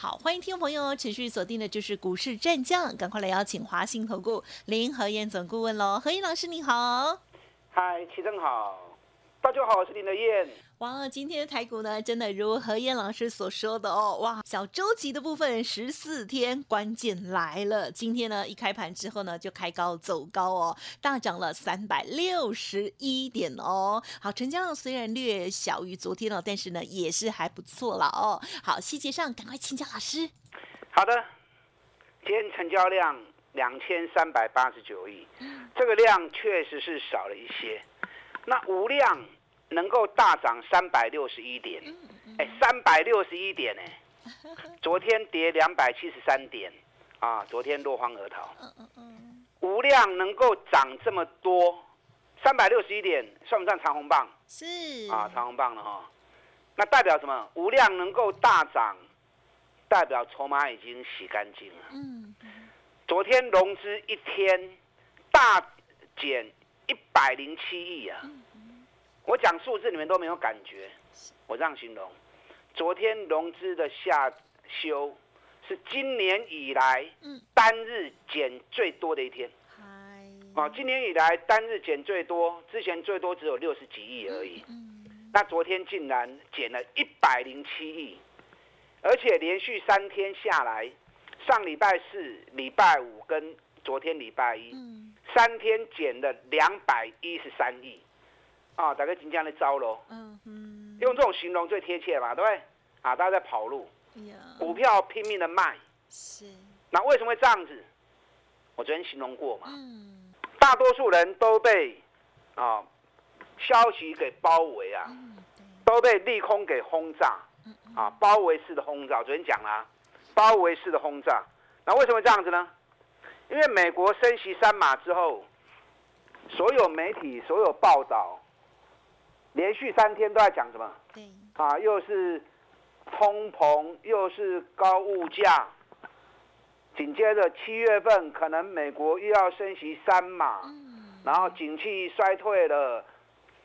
好，欢迎听众朋友持续锁定的就是股市战将，赶快来邀请华信投顾林和燕总顾问喽，何燕老师你好，嗨，齐正好，大家好，我是林德燕。哇，今天的台股呢，真的如何燕老师所说的哦，哇，小周期的部分十四天，关键来了，今天呢一开盘之后呢，就开高走高哦，大涨了三百六十一点哦。好，成交量虽然略小于昨天哦，但是呢也是还不错了哦。好，细节上赶快请教老师。好的，今天成交量两千三百八十九亿，这个量确实是少了一些，那无量。能够大涨三百六十一点，哎，三百六十一点呢？昨天跌两百七十三点，啊，昨天落荒而逃。无量能够涨这么多，三百六十一点算不算长红棒？是啊，长红棒了哈。那代表什么？无量能够大涨，代表筹码已经洗干净了。嗯。昨天融资一天大减一百零七亿啊。我讲数字，你们都没有感觉。我这样形容：昨天融资的下修是今年以来单日减最多的一天。啊，今年以来单日减最多，之前最多只有六十几亿而已。那昨天竟然减了一百零七亿，而且连续三天下来，上礼拜四、礼拜五跟昨天礼拜一，三天减了两百一十三亿。啊，大概今天的招喽，嗯嗯，用这种形容最贴切嘛，对不对？啊，大家在跑路，股票拼命的卖，是。那为什么会这样子？我昨天形容过嘛，嗯，大多数人都被啊消息给包围啊，都被利空给轰炸，啊，包围式的轰炸。昨天讲了，包围式的轰炸。那为什么这样子呢？因为美国升息三码之后，所有媒体所有报道。连续三天都在讲什么？对，啊，又是通膨，又是高物价，紧接着七月份可能美国又要升息三码，然后景气衰退了，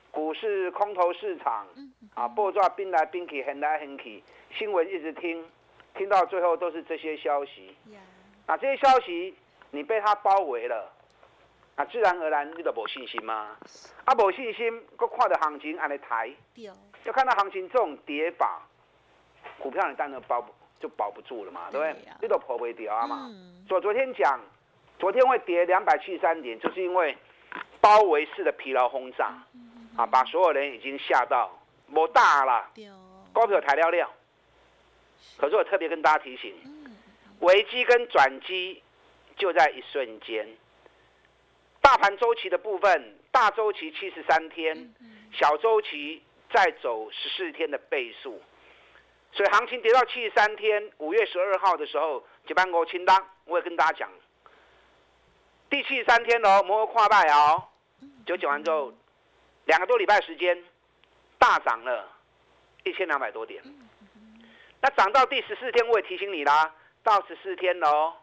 股市空头市场，啊，波抓兵来兵去，很来很去，新闻一直听，听到最后都是这些消息，啊，这些消息你被它包围了。啊，自然而然你就无信心吗？啊，无信心，搁看到行情安尼抬，要看到行情这种跌法，股票你当然保就保不住了嘛，对不对？你都破不掉啊嘛。所以昨天讲，昨天会跌两百七十三点，就是因为包围式的疲劳轰炸，啊，把所有人已经吓到无大了，高票抬了了。可是我特别跟大家提醒，危机跟转机就在一瞬间。大盘周期的部分，大周期七十三天，小周期再走十四天的倍数，所以行情跌到七十三天，五月十二号的时候，结班我清单，我也跟大家讲，第七十三天哦，摩跨拜哦，九九完之后，两个多礼拜时间，大涨了一千两百多点，那涨到第十四天，我也提醒你啦，到十四天哦，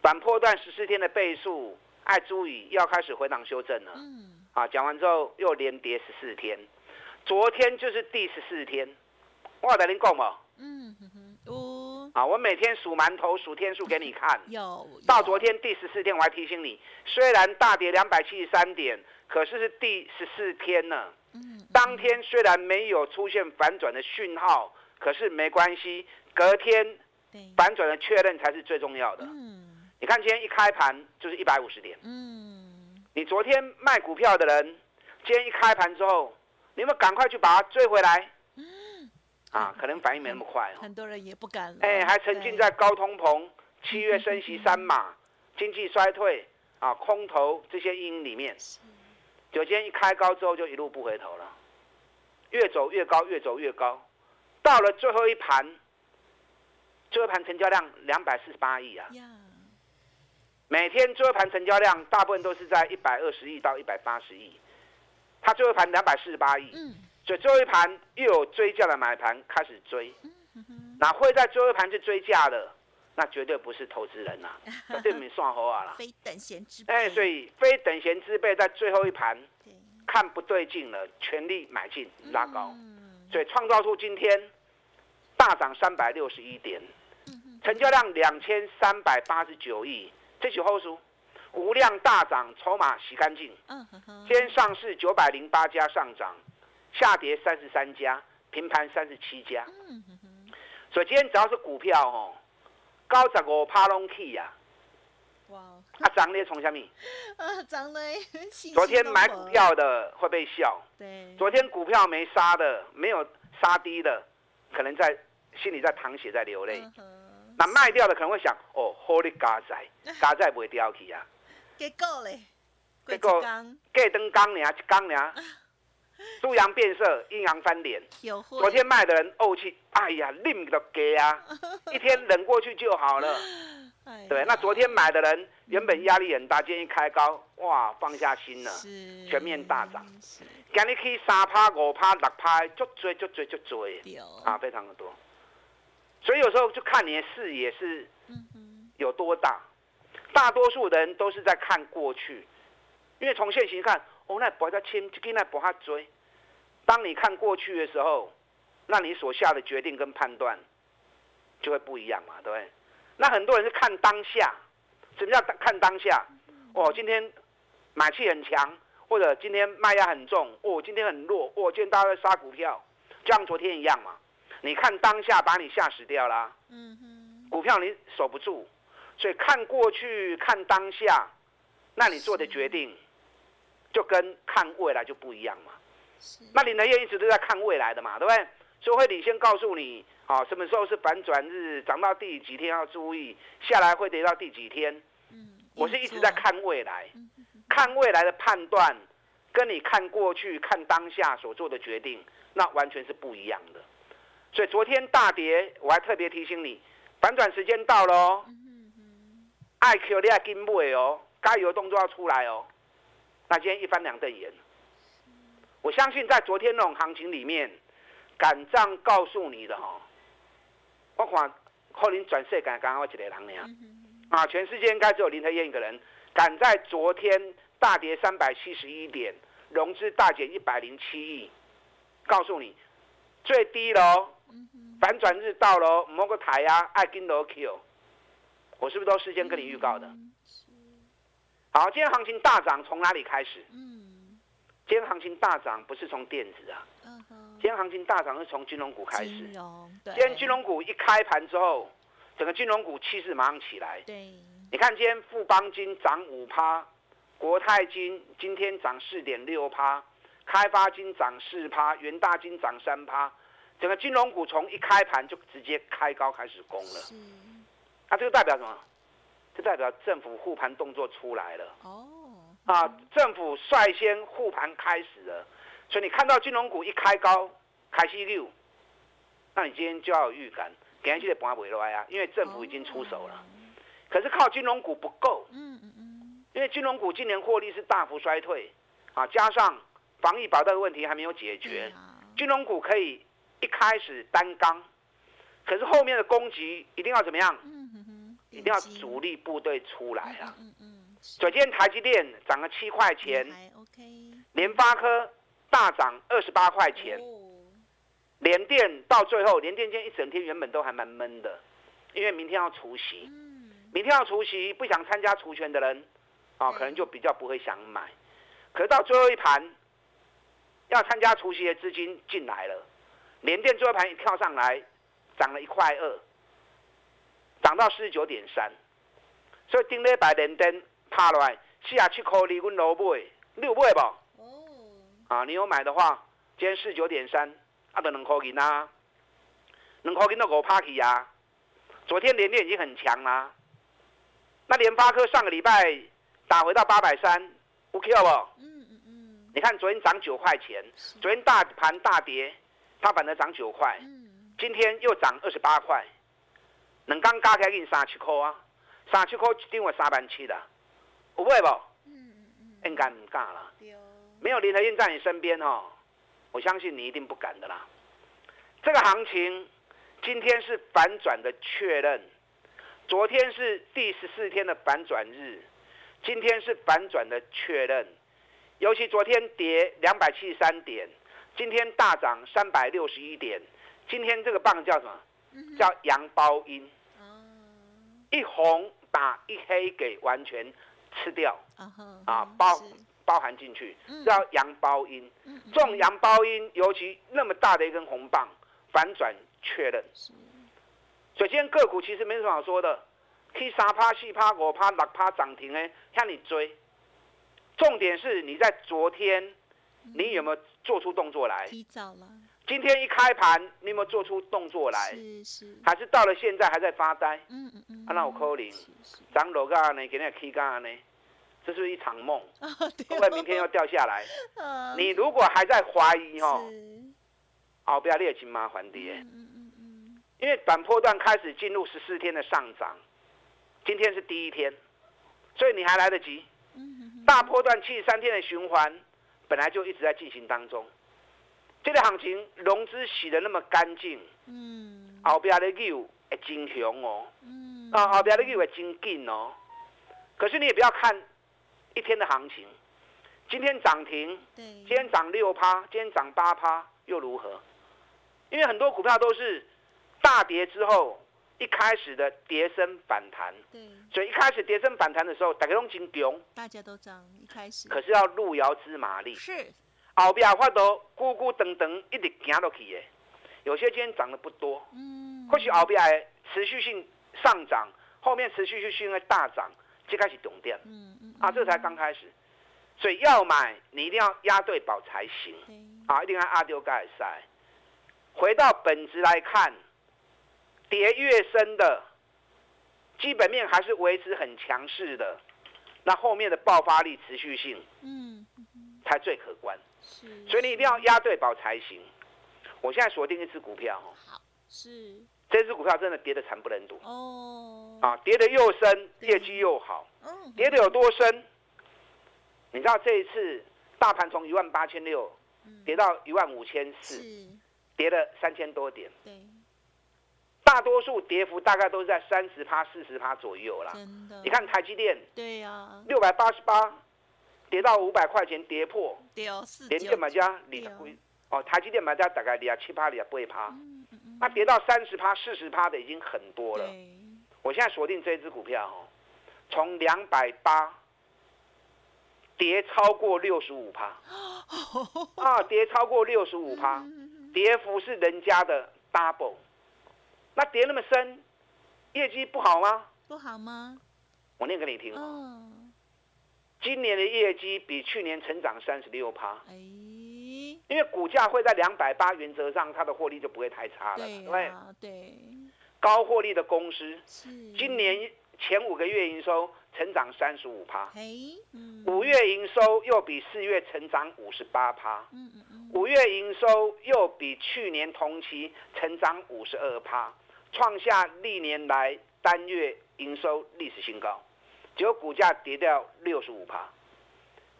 反破段十四天的倍数。爱注意，要开始回档修正了。嗯，啊，讲完之后又连跌十四天，昨天就是第十四天。我在您讲嘛。嗯哼哼，哦。啊，我每天数馒头数天数给你看。有。到昨天第十四天，我还提醒你，虽然大跌两百七十三点，可是是第十四天呢。嗯。当天虽然没有出现反转的讯号，可是没关系，隔天反转的确认才是最重要的。嗯。你看今天一开盘就是一百五十点。嗯，你昨天卖股票的人，今天一开盘之后，你有没有赶快去把它追回来？嗯，啊，可能反应没那么快哦。很多人也不敢。哎，还沉浸在高通膨、七月升息三码、经济衰退啊、空头这些阴影里面。就今天一开高之后，就一路不回头了，越走越高，越走越高，到了最后一盘，最后一盘成交量两百四十八亿啊。每天最后盘成交量大部分都是在一百二十亿到一百八十亿，它最后盘两百四十八亿，所以最后一盘又有追价的买盘开始追，那会在最后一盘去追价的，那绝对不是投资人呐，绝对你算好啊啦。非等闲之辈。哎，所以非等闲之辈在最后一盘看不对劲了，全力买进拉高，所以创造出今天大涨三百六十一点，成交量两千三百八十九亿。这许后书，无量大涨，筹码洗干净。嗯哼哼。今天上市九百零八家上涨，下跌三十三家，平盘三十七家。嗯哼哼。所以今天只要是股票哦，高十五趴拢起呀。哇。啊，涨咧从下面。啊，涨咧。昨天买股票的会被笑。对。昨天股票没杀的，没有杀低的，可能在心里在淌血，在流泪。那卖掉的可能会想，哦，好你加仔，加仔不掉去啊。结果嘞，结果隔灯刚俩一刚俩，猪阳变色，阴阳翻脸。昨天卖的人怄气，哎呀，另都给啊，一天忍过去就好了。对，那昨天买的人原本压力很大，今天一开高，哇，放下心了，全面大涨。今日去三趴、五趴、六趴，足追、足追、足追，啊，非常的多。所以有时候就看你的视野是有多大，大多数人都是在看过去，因为从现行看，哦，那博他签，跟那博他追。当你看过去的时候，那你所下的决定跟判断就会不一样嘛，对不对？那很多人是看当下，什么叫看当下？哦，今天买气很强，或者今天卖压很重，哦，今天很弱，哦，今天大家在杀股票，就像昨天一样嘛。你看当下把你吓死掉啦，嗯哼，股票你守不住，所以看过去看当下，那你做的决定就跟看未来就不一样嘛。那林德业一直都在看未来的嘛，对不对？所以会领先告诉你，啊，什么时候是反转日，涨到第几天要注意，下来会跌到第几天。嗯，我是一直在看未来，看未来的判断，跟你看过去看当下所做的决定，那完全是不一样的。所以昨天大跌，我还特别提醒你，反转时间到了哦。爱 Q 你要跟买哦，该有动作要出来哦。那今天一翻两瞪眼，我相信在昨天那种行情里面，敢这样告诉你的哈，我看后林转世敢刚好一个人呀。啊，全世界应该只有林特燕一个人，敢在昨天大跌三百七十一点，融资大减一百零七亿，告诉你最低了。反转日到了，某个台呀，爱跟罗 Q，我是不是都事先跟你预告的？好，今天行情大涨，从哪里开始？嗯，今天行情大涨不是从电子啊，今天行情大涨是从金融股开始。今天金融股一开盘之后，整个金融股气势马上起来。对，你看今天富邦金涨五趴，国泰金今天涨四点六趴，开发金涨四趴，元大金涨三趴。整个金融股从一开盘就直接开高开始攻了，那这个代表什么？这代表政府护盘动作出来了。哦，啊，政府率先护盘开始了，所以你看到金融股一开高，开始六，那你今天就要有预感，给人记得不要回来啊，因为政府已经出手了。可是靠金融股不够，嗯嗯嗯，因为金融股今年获利是大幅衰退，啊，加上防疫保障的问题还没有解决，金融股可以。一开始单刚，可是后面的攻击一定要怎么样？一定要主力部队出来啊！昨天台积电涨了七块钱，联发科大涨二十八块钱，联电到最后，联电今天一整天原本都还蛮闷的，因为明天要除夕，明天要除夕，不想参加除权的人啊，可能就比较不会想买。可是到最后一盘，要参加除夕的资金进来了。联电最后盘一跳上来，涨了一块二，涨到四十九点三，所以顶礼拜联电趴落来四十七块二，阮老买，你有买不？哦，啊，你有买的话，今天四十九点三，啊，得两块银啊，两块银都五趴起啊。昨天联电已经很强啦，那联发科上个礼拜打回到八百三，OK 不？嗯嗯嗯。你看昨天涨九块钱，昨天大盘大跌。它反而涨九块，今天又涨二十八块，能刚加起来给你三七块啊！三七块一张三万七的，有会不？嗯嗯应该唔敢了。没有林和燕在你身边哦，我相信你一定不敢的啦。这个行情今天是反转的确认，昨天是第十四天的反转日，今天是反转的确认。尤其昨天跌两百七十三点，今天大涨三百六十一点。今天这个棒叫什么？叫阳包阴。一红把一黑给完全吃掉。啊，包包含进去，叫阳包阴。这种阳包阴，尤其那么大的一根红棒，反转确认。所以今天个股其实没什么好说的，可以三趴、四趴、五趴、六趴涨停哎，向你追。重点是你在昨天，你有没有做出动作来？提早了。今天一开盘，你有没有做出动作来？是是。还是到了现在还在发呆？嗯嗯嗯。啊，那我扣零，涨楼价呢？给你起价呢？这是一场梦。会不会明天要掉下来？你如果还在怀疑哦，哦，不要列金麻烦跌。嗯嗯嗯。因为短波段开始进入十四天的上涨，今天是第一天，所以你还来得及。大波段七十三天的循环，本来就一直在进行当中。这个行情融资洗的那么干净，嗯，后边的牛会真凶哦，嗯，啊，后边的牛会真紧哦。可是你也不要看一天的行情，今天涨停，对，今天涨六趴，今天涨八趴又如何？因为很多股票都是大跌之后。一开始的跌升反弹，对，所以一开始跌升反弹的时候，大家都真强，大家都涨，一开始，可是要路遥知马力，是，后边发到咕咕噔噔一直行落去的，有些今天涨得不多，嗯，或许后边持续性上涨，后面持续性的大涨，就开始懂点，嗯嗯，啊，这才刚开始，所以要买你一定要押对宝才行，啊，一定要阿丢盖塞，回到本质来看。跌越深的，基本面还是维持很强势的，那后面的爆发力、持续性，嗯，才最可观。是，所以你一定要押对宝才行。我现在锁定一只股票，好，是，这只股票真的跌得惨不忍睹。哦，啊，跌得又深，业绩又好。嗯，跌得有多深？你知道这一次大盘从一万八千六跌到一万五千四，跌了三千多点。对。大多数跌幅大概都是在三十趴、四十趴左右啦。你看台积电，对呀，六百八十八，跌到五百块钱，跌破。对哦，连电买家二十几，哦，台积电买家大概二十七趴、二十八趴。那跌到三十趴、四十趴的已经很多了。我现在锁定这支股票，哦，从两百八跌超过六十五趴，啊，跌超过六十五趴，跌幅是人家的 double。那跌那么深，业绩不好吗？不好吗？我念给你听。今年的业绩比去年成长三十六趴。哎，因为股价会在两百八，原则上它的获利就不会太差了。对对。高获利的公司，今年前五个月营收成长三十五趴。五月营收又比四月成长五十八趴。嗯嗯嗯。五月营收又比去年同期成长五十二趴。创下历年来单月营收历史新高，结果股价跌掉六十五趴。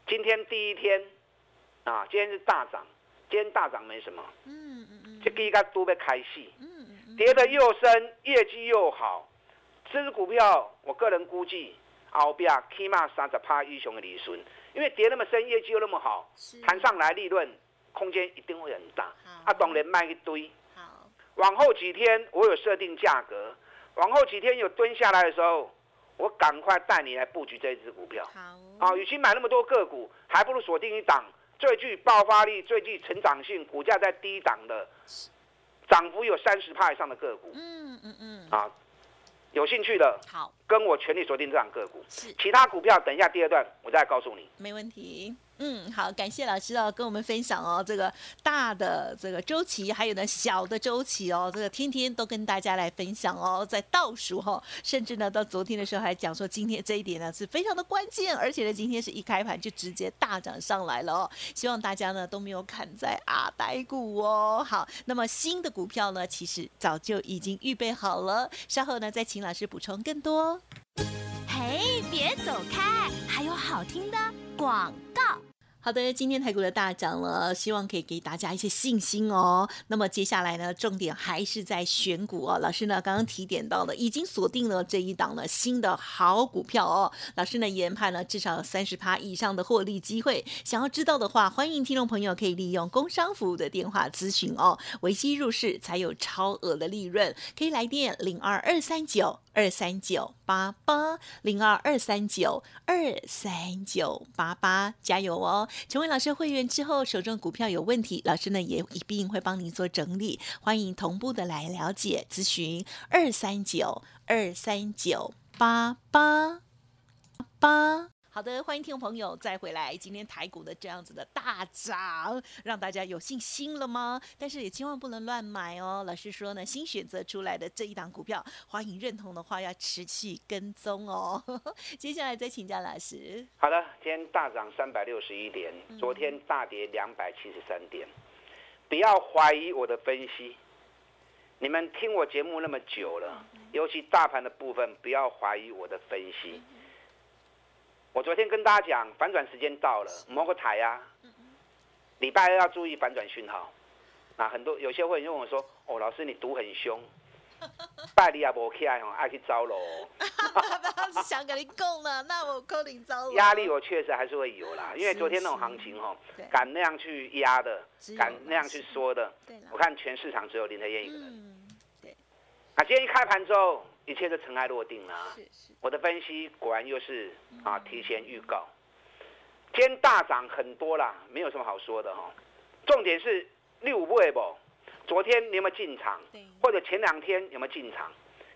今天第一天，啊，今天是大涨，今天大涨没什么，嗯嗯嗯，这第一个都被开戏，嗯嗯，跌得又深，业绩又好，这支股票我个人估计后边起码三十趴以上的利润，因为跌那么深，业绩又那么好，谈上来利润空间一定会很大，啊，当然卖一堆。往后几天我有设定价格，往后几天有蹲下来的时候，我赶快带你来布局这一只股票。好，啊，与其买那么多个股，还不如锁定一档最具爆发力、最具成长性、股价在低档的，涨幅有三十帕以上的个股。嗯嗯嗯。啊，有兴趣的，好，跟我全力锁定这档个股。是，其他股票等一下第二段我再告诉你。没问题。嗯，好，感谢老师哦，跟我们分享哦，这个大的这个周期，还有呢小的周期哦，这个天天都跟大家来分享哦，在倒数哈，甚至呢到昨天的时候还讲说今天这一点呢是非常的关键，而且呢今天是一开盘就直接大涨上来了哦，希望大家呢都没有砍在阿呆股哦。好，那么新的股票呢其实早就已经预备好了，稍后呢再请老师补充更多。嘿，别走开，还有好听的广告。好的，今天台股的大涨了，希望可以给大家一些信心哦。那么接下来呢，重点还是在选股哦。老师呢刚刚提点到的，已经锁定了这一档的新的好股票哦。老师呢研判了至少三十趴以上的获利机会。想要知道的话，欢迎听众朋友可以利用工商服务的电话咨询哦。维基入市才有超额的利润，可以来电零二二三九二三九八八零二二三九二三九八八，加油哦！成为老师会员之后，手中股票有问题，老师呢也一并会帮您做整理。欢迎同步的来了解咨询二三九二三九八八八。好的，欢迎听众朋友再回来。今天台股的这样子的大涨，让大家有信心了吗？但是也千万不能乱买哦。老师说呢，新选择出来的这一档股票，欢迎认同的话要持续跟踪哦。接下来再请教老师。好的，今天大涨三百六十一点，昨天大跌两百七十三点。不要怀疑我的分析，你们听我节目那么久了，尤其大盘的部分，不要怀疑我的分析。我昨天跟大家讲，反转时间到了，摸个台呀。礼拜二要注意反转讯号。那很多有些会员问我说：“哦，老师你赌很凶，拜你也无起来哦，爱去招喽。是想跟你供了，那我扣你招了。压力我确实还是会有啦，因为昨天那种行情哦，敢那样去压的，敢那样去说的，我看全市场只有林德燕一个人。对。那今天一开盘之后。一切都尘埃落定了。我的分析果然又是啊，提前预告。今天大涨很多啦，没有什么好说的哈。重点是六不不，昨天你有没有进场？或者前两天有没有进场？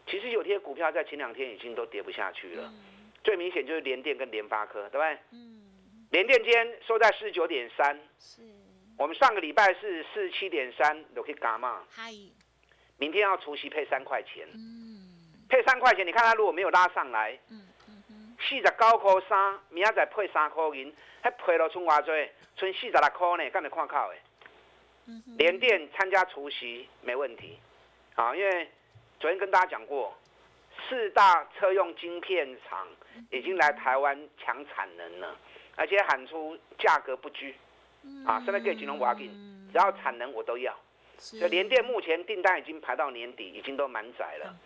其实有些股票在前两天已经都跌不下去了。最明显就是联电跟联发科，对不对？嗯。联电今天收在四十九点三。是。我们上个礼拜是四十七点三，都可以加嘛。嗨。明天要除夕配三块钱。嗯。配三块钱，你看它如果没有拉上来，嗯嗯四十九块三，明仔再配三块银，还配了剩偌济？剩四十六块呢，干你看靠的。联电参加除夕没问题，啊，因为昨天跟大家讲过，四大车用晶片厂已经来台湾抢产能了，而且喊出价格不拘，啊，现在可以金融挖进，只要产能我都要。所以联电目前订单已经排到年底，已经都满载了。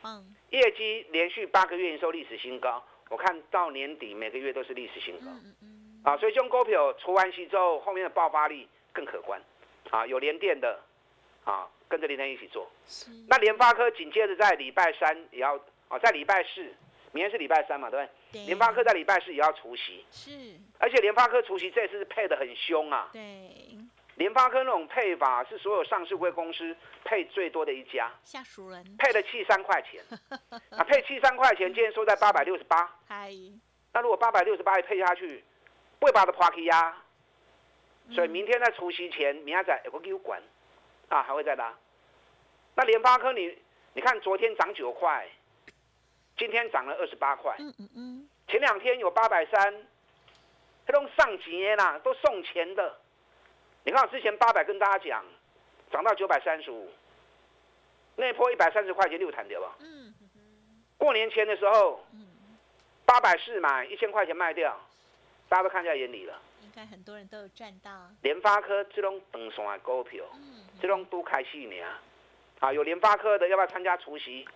业绩连续八个月营收历史新高，我看到年底每个月都是历史新高。嗯嗯啊，所以中股票除完息之后，后面的爆发力更可观。啊，有联电的，啊，跟着联电一起做。那联发科紧接着在礼拜三也要，啊，在礼拜四，明天是礼拜三嘛，对不对？联发科在礼拜四也要除息。是。而且联发科除息这次配的很凶啊。对。联发科那种配法是所有上市公司配最多的一家，下属人配了七三块钱，啊，配七三块钱，今天收在八百六十八。嗨，那如果八百六十八一配下去，不会把它抛弃呀。所以明天在除夕前，明仔载有个给我管，啊，还会再拉。那联发科你你看昨天涨九块，今天涨了二十八块。嗯嗯嗯。前两天有八百三，这种上节啦，都送钱的。你看，我之前八百跟大家讲，涨到九百三十五，那波一百三十块钱六弹掉吧？嗯。过年前的时候，八百四买一千块钱卖掉，大家都看在眼里了。应该很多人都有赚到。联发科这种等上的股票，这种都开戏呢。啊，有联发科的要不要参加除夕？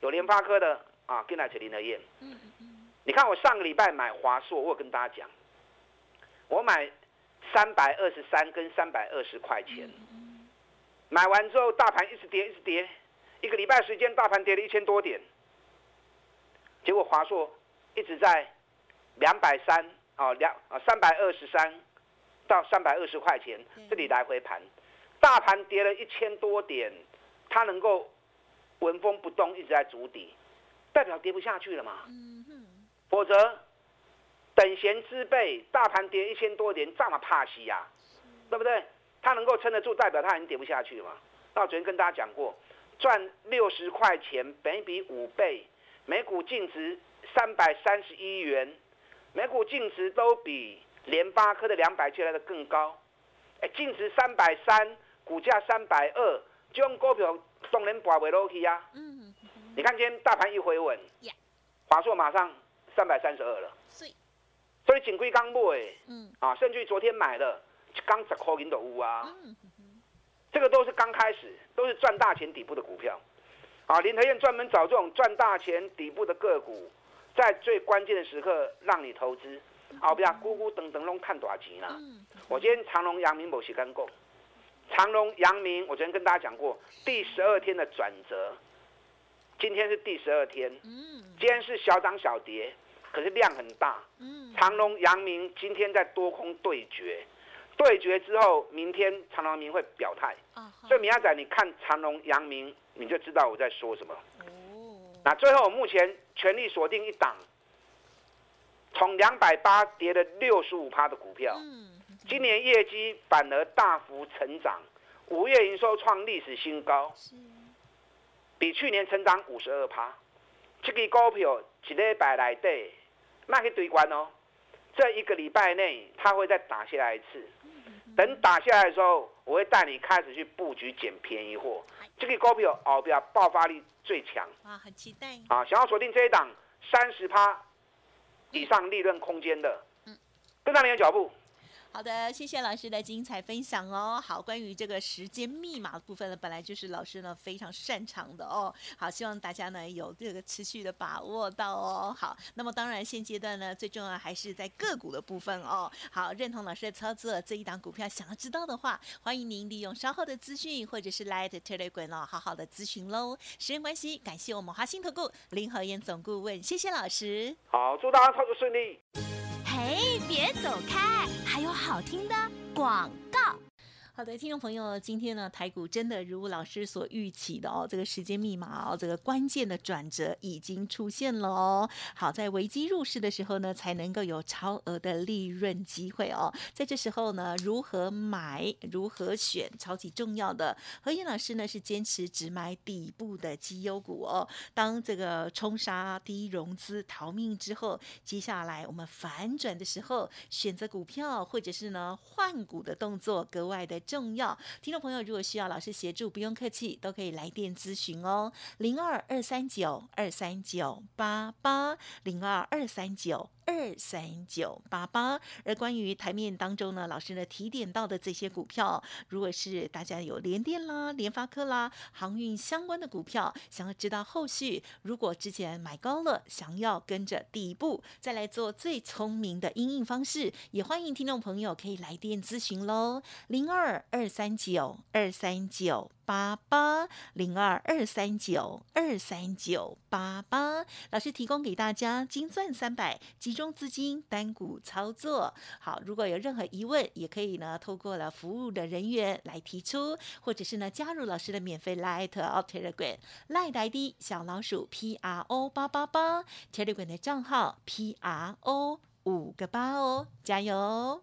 有联发科的啊，跟来这林德燕。嗯嗯。你看我上个礼拜买华硕，我有跟大家讲，我买。三百二十三跟三百二十块钱，买完之后大盘一直跌一直跌，一个礼拜时间大盘跌了一千多点，结果华硕一直在两百三啊两啊三百二十三到三百二十块钱这里来回盘，大盘跌了一千多点，它能够纹风不动一直在筑底，代表跌不下去了嘛？否则。等闲之辈，大盘跌一千多点，这么怕息呀？对不对？它能够撑得住，代表它已经跌不下去嘛。那我昨天跟大家讲过，赚六十块钱，每比五倍，每股净值三百三十一元，每股净值都比联发科的两百来的更高。哎，净值三百三，股价三百二，这种股票当然博不落去呀。嗯。你看今天大盘一回稳。华硕马上三百三十二了。所以锦龟刚买，嗯，啊，甚至于昨天买的，刚十块银的屋啊，这个都是刚开始，都是赚大钱底部的股票，啊，林德燕专门找这种赚大钱底部的个股，在最关键的时刻让你投资，啊，不要咕咕等等弄看大钱啦。我今天长隆、阳明某些干够，长隆、阳明，我昨天跟大家讲过，第十二天的转折，今天是第十二天，嗯，今天是小涨小跌。可是量很大，嗯，长隆、阳明今天在多空对决，对决之后，明天长隆、阳明会表态，所以明亚仔，你看长隆、阳明，你就知道我在说什么。哦，那最后目前全力锁定一档，从两百八跌了六十五趴的股票，嗯，今年业绩反而大幅成长，五月营收创历史新高，比去年成长五十二趴，这个股票一礼拜来底。那可以堆关哦，这一个礼拜内它会再打下来一次，等打下来的时候，我会带你开始去布局捡便宜货。这个股票哦，比爆发力最强哇，很期待啊！想要锁定这一档三十趴以上利润空间的，嗯，跟上你的脚步。好的，谢谢老师的精彩分享哦。好，关于这个时间密码的部分呢，本来就是老师呢非常擅长的哦。好，希望大家呢有这个持续的把握到哦。好，那么当然现阶段呢最重要还是在个股的部分哦。好，认同老师的操作，这一档股票想要知道的话，欢迎您利用稍后的资讯或者是 Light Telegram 哦，好好的咨询喽。时间关系，感谢我们华兴投顾林和燕总顾问，谢谢老师。好，祝大家操作顺利。哎，别走开，还有好听的广告。好的，听众朋友，今天呢，台股真的如老师所预期的哦，这个时间密码哦，这个关键的转折已经出现了哦。好在危机入市的时候呢，才能够有超额的利润机会哦。在这时候呢，如何买，如何选，超级重要的。何燕老师呢是坚持只买底部的绩优股哦。当这个冲杀低融资逃命之后，接下来我们反转的时候，选择股票或者是呢换股的动作格外的。重要，听众朋友，如果需要老师协助，不用客气，都可以来电咨询哦，零二二三九二三九八八，零二二三九。二三九八八，而关于台面当中呢，老师呢提点到的这些股票，如果是大家有联电啦、联发科啦、航运相关的股票，想要知道后续，如果之前买高了，想要跟着底部再来做最聪明的应应方式，也欢迎听众朋友可以来电咨询喽，零二二三九二三九。八八零二二三九二三九八八，老师提供给大家金钻三百集中资金单股操作。好，如果有任何疑问，也可以呢透过了服务的人员来提出，或者是呢加入老师的免费 Light Telegram Light ID 小老鼠 P R O 八八八 Telegram 的账号 P R O 五个八哦，加油！